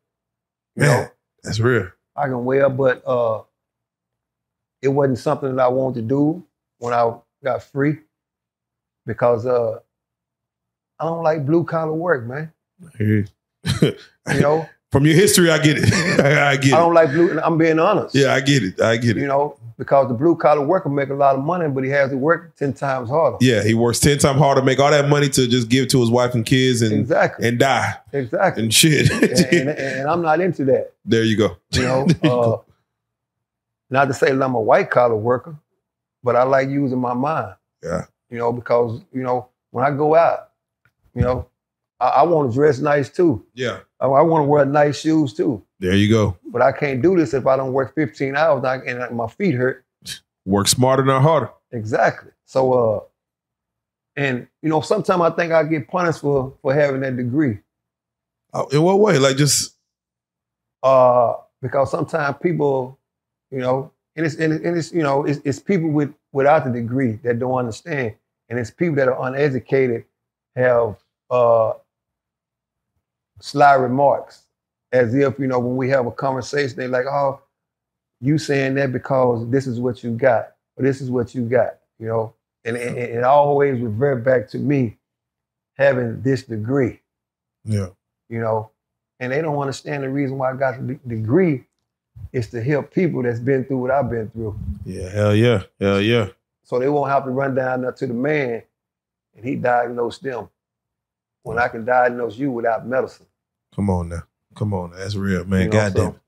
You know, that's real. I can weld, but uh, it wasn't something that I wanted to do when I got free because uh, I don't like blue collar work, man. You know, From your history, I get it. I get it. I don't like blue. I'm being honest. Yeah, I get it. I get it. You know, because the blue collar worker make a lot of money, but he has to work ten times harder. Yeah, he works ten times harder to make all that money to just give to his wife and kids and Exactly. and die exactly. and shit. and, and, and I'm not into that. there you go. You know, uh, not to say that I'm a white collar worker, but I like using my mind. Yeah. You know, because you know when I go out, you know, I, I want to dress nice too. Yeah. I, I want to wear nice shoes too. There you go. But I can't do this if I don't work 15 hours and, I, and my feet hurt. Work smarter, not harder. Exactly. So, uh, and you know, sometimes I think I get punished for for having that degree. Oh, in what way? Like just uh, because sometimes people, you know, and it's and, it- and it's you know, it's, it's people with without the degree that don't understand, and it's people that are uneducated have uh, sly remarks, as if you know when we have a conversation, they're like, "Oh, you saying that because this is what you got, or this is what you got," you know, and, and it always revert back to me having this degree yeah. you know, and they don't understand the reason why I got the degree is to help people that's been through what I've been through. Yeah. Hell yeah. Hell yeah. So they won't have to run down to the man and he diagnosed them. When I can diagnose you without medicine. Come on now. Come on. Now. That's real, man. You know, Goddamn. so-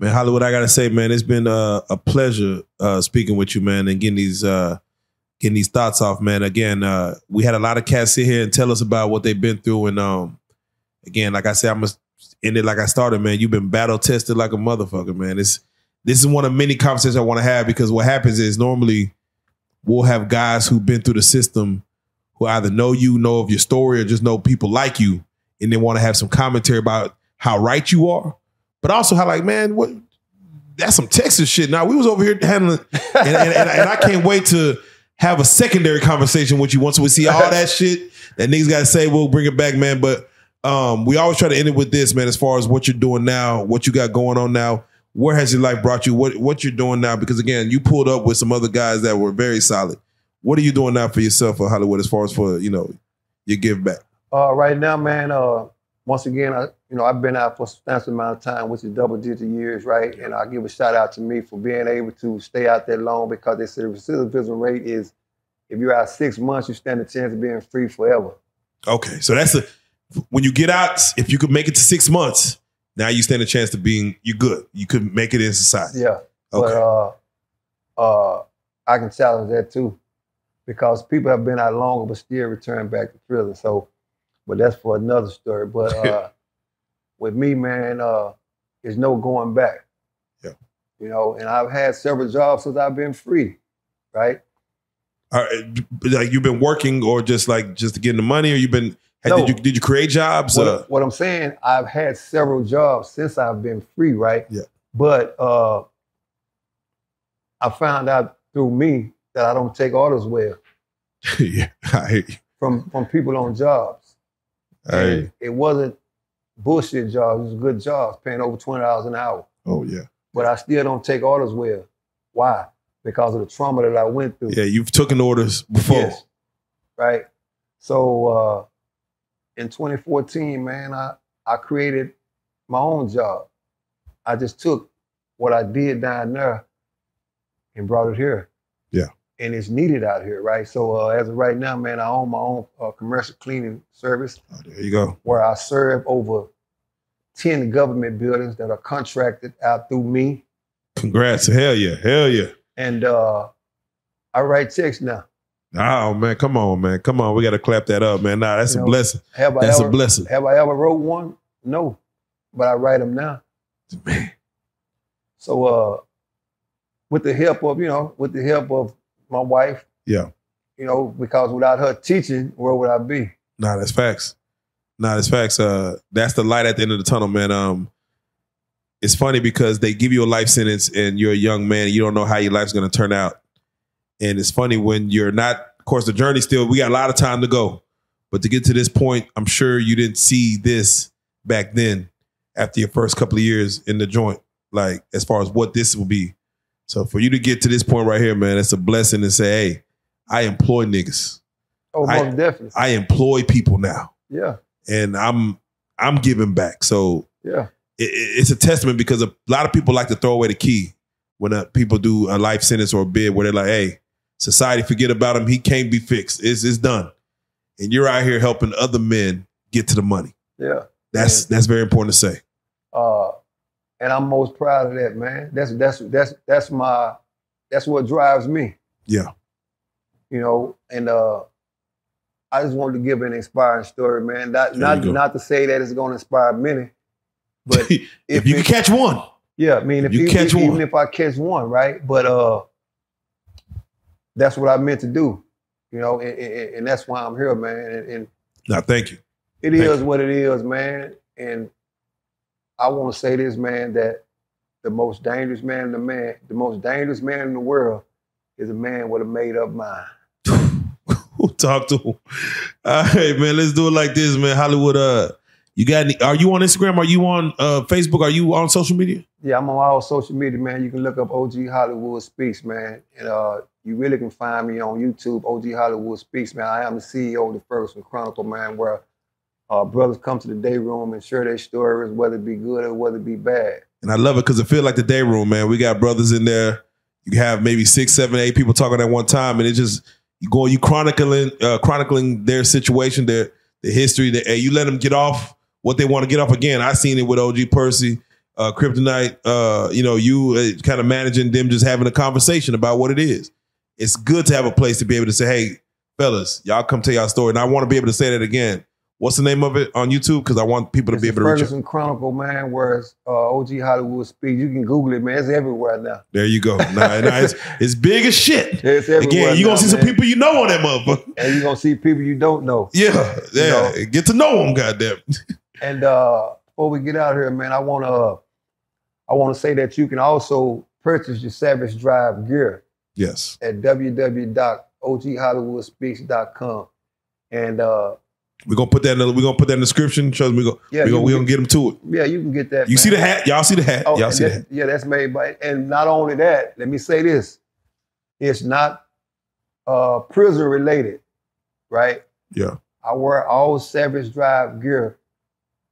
Man, Hollywood, I gotta say, man, it's been uh, a pleasure uh, speaking with you, man, and getting these uh, getting these thoughts off, man. Again, uh, we had a lot of cats sit here and tell us about what they've been through, and um, again, like I said, I'm gonna end it like I started, man. You've been battle tested like a motherfucker, man. It's this is one of many conversations I want to have because what happens is normally we'll have guys who've been through the system who either know you, know of your story, or just know people like you, and they want to have some commentary about how right you are, but also how like, man, what that's some Texas shit. Now we was over here handling, and, and, and, and I can't wait to have a secondary conversation with you once we see all that shit that niggas got to say. We'll bring it back, man. But um, we always try to end it with this, man. As far as what you're doing now, what you got going on now, where has your life brought you? What what you're doing now? Because again, you pulled up with some other guys that were very solid. What are you doing now for yourself for Hollywood? As far as for you know your give back. Uh, right now, man, uh, once again, I, you know, I've been out for a substantial amount of time, which is double digit years, right? And I give a shout out to me for being able to stay out that long because they say the recidivism rate is if you're out six months, you stand a chance of being free forever. Okay, so that's a when you get out. If you could make it to six months, now you stand a chance to being you good. You could make it in society. Yeah. But Okay. uh, uh, I can challenge that too, because people have been out longer but still return back to prison. So, but that's for another story. But uh, with me, man, uh, there's no going back. Yeah. You know, and I've had several jobs since I've been free, right? All right, like you've been working or just like just to getting the money, or you've been had- No. did you did you create jobs? What, Uh, what I'm saying, I've had several jobs since I've been free, right? Yeah. But uh, I found out through me that I don't take orders well yeah, I hear you. from from people on jobs. I hear And you. it wasn't bullshit jobs. It was good jobs, paying over twenty dollars an hour. Oh yeah, But I still don't take orders well. Why? Because of the trauma that I went through. yeah. You've taken orders before. Yes. Right. So uh, in 2014, man, I, I created my own job. I just took what I did down there and brought it here. And it's needed out here, right? So uh, as of right now, man, I own my own uh, commercial cleaning service Oh, there you go. where I serve over 10 government buildings that are contracted out through me. Congrats. Hell yeah. Hell yeah. And uh, I write checks now. Oh man, come on, man. Come on. We gotta clap that up, man. Nah, that's You a know, blessing. Have I That's ever, a blessing. Have I ever wrote one? No, but I write them now. Man. So, uh, with the help of you know, with the help of my wife, Yeah. you know, because without her teaching, where would I be? Nah, that's facts. Nah, that's facts. Uh, that's the light at the end of the tunnel, man. Um, it's funny because they give you a life sentence and you're a young man. You don't know how your life's going to turn out. And it's funny when you're not Of course, the journey still, we got a lot of time to go. But to get to this point, I'm sure you didn't see this back then after your first couple of years in the joint, like as far as what this will be. So for you to get to this point right here, man, it's a blessing to say, hey, I employ niggas. Oh, I- definitely. I employ people now. yeah, And I'm I'm giving back. So yeah, it, it- it's a testament because a lot of people like to throw away the key when uh, people do a life sentence or a bid where they're like, "Hey, society, forget about him. He can't be fixed. It's it's done." And you're out here helping other men get to the money. yeah. That's that's very important to say. Uh, and I'm most proud of that, man. That's that's that's that's my that's what drives me. Yeah. You know, and uh I just wanted to give an inspiring story, man. Not not not to say that it's gonna inspire many, but if, if you it- can catch one, yeah, I mean if You you catch even one. if I catch one, right? But uh that's what I meant to do. You know, and, and, and that's why I'm here, man. And, and no, thank you. It Thank is what it is, man. And I want to say this, man, that the most dangerous man in the man, the most dangerous man in the world is a man with a made up mind. Talk to him. All right, man. Let's do it like this, man. Hollywood. Uh, you got any? Are you on Instagram? Are you on uh Facebook? Are you on social media? Yeah, I'm on all social media, man. You can look up OG Hollywood Speaks, man. And uh, you really can find me on YouTube, OG Hollywood Speaks, man. I am the CEO of the Ferguson Chronicle, man, where uh, brothers come to the day room and share their stories, whether it be good or whether it be bad. And I love it because it feel like the day room, man. We got brothers in there. You have maybe six, seven, eight people talking at one time, and it just you going, you chronicling, uh, chronicling their situation, their the history. That hey, you let them get off what they want to get off. Again, I seen it with OG Percy, uh, Kryptonite. Uh, you know, you uh, kind of managing them, just having a conversation about what it is. It's good to have a place to be able to say, hey, fellas, y'all come tell y'all story, and I want to be able to say that again. What's the name of it on YouTube? Because I want people to It's be able to reach. it. Ferguson Chronicle, man, where it's, uh, OG Hollywood Speaks. You can Google it, man. It's everywhere now. There you go. Nah, nah, it's, it's big as shit. It's everywhere Again, you're gonna now, see some people you know on that motherfucker. and you're gonna see people you don't know. Yeah, yeah. Get to know them, goddamn. And uh, before we get out here, man, I wanna uh, I wanna say that you can also purchase your Savage Drive gear Yes. at www.oghollywoodspeaks.com. And uh, We're gonna put that in the, we're gonna put that in the description. Trust me, we go yeah, we you gonna, we gonna get them to it. yeah, you can get that. You man. see the hat? Y'all see the hat? Oh, Y'all see the that- hat? Yeah, that's made by, and not only that, let me say this: it's not uh, prison related, right? Yeah. I wear all Savage Drive gear.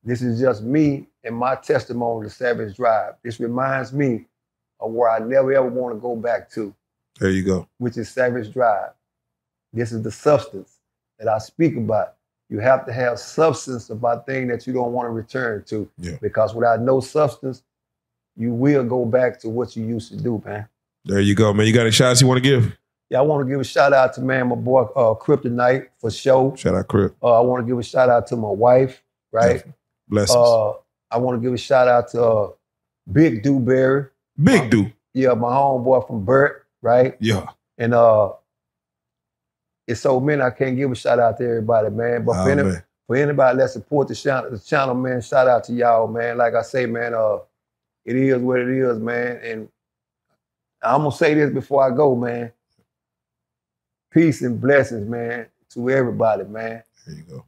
This is just me and my testimony to Savage Drive. This reminds me of where I never ever want to go back to, There you go. which is Savage Drive. This is the substance that I speak about. You have to have substance about things that you don't want to return to. Yeah. Because without no substance, you will go back to what you used to do, man. There you go, man. You got any shots you want to give? Yeah, I want to give a shout out to man, my boy uh, Kryptonite for show. Shout out Crip. Uh, I want to give a shout out to my wife, right? Blessings. Uh, I want to give a shout out to uh, Big Dewberry. Big dude. Yeah, my homeboy from Burt, right? Yeah. And uh, it's so many I can't give a shout out to everybody, man. But Oh, for, any, man. for anybody that support the channel, the channel, man, shout out to y'all, man. Like I say, man, uh, it is what it is, man. And I'm gonna say this before I go, man. Peace and blessings, man, to everybody, man. There you go.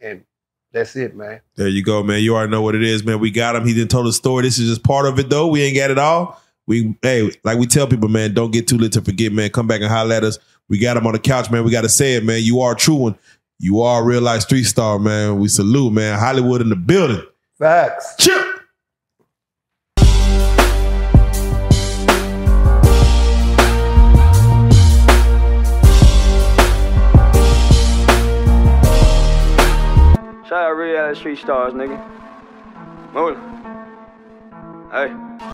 And that's it, man. There you go, man. You already know what it is, man. We got him. He didn't tell the story. This is just part of it, though. We ain't got it all. We, hey, like we tell people, man, don't get too lit to forget, man. Come back and holler at us. We got him on the couch, man. We got to say it, man. You are a true one. You are a real life street star, man. We salute, man. Hollywood in the building. Facts. Chip. Shout out real street stars, nigga. Move. Hey.